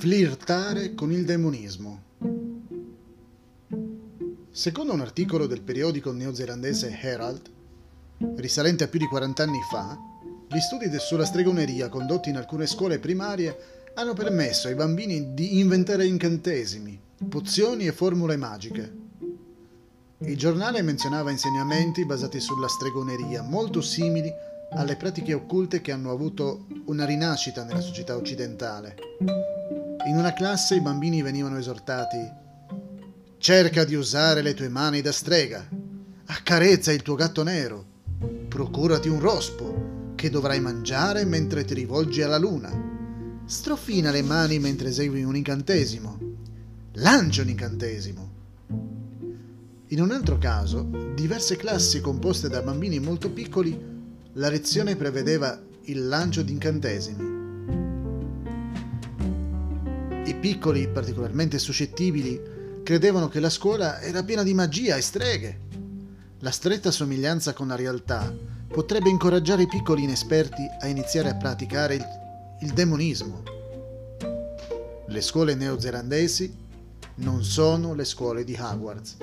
Flirtare con il demonismo. Secondo un articolo del periodico neozelandese Herald, risalente a più di 40 anni fa, gli studi sulla stregoneria condotti in alcune scuole primarie hanno permesso ai bambini di inventare incantesimi, pozioni e formule magiche. Il giornale menzionava insegnamenti basati sulla stregoneria, molto simili alle pratiche occulte che hanno avuto una rinascita nella società occidentale. In una classe i bambini venivano esortati. Cerca di usare le tue mani da strega, accarezza il tuo gatto nero, procurati un rospo che dovrai mangiare mentre ti rivolgi alla luna, strofina le mani mentre esegui un incantesimo, lancia un incantesimo. In un altro caso, diverse classi composte da bambini molto piccoli, la lezione prevedeva il lancio di incantesimi. I piccoli, particolarmente suscettibili, credevano che la scuola era piena di magia e streghe. La stretta somiglianza con la realtà potrebbe incoraggiare i piccoli inesperti a iniziare a praticare il, il demonismo. Le scuole neozelandesi non sono le scuole di Hogwarts.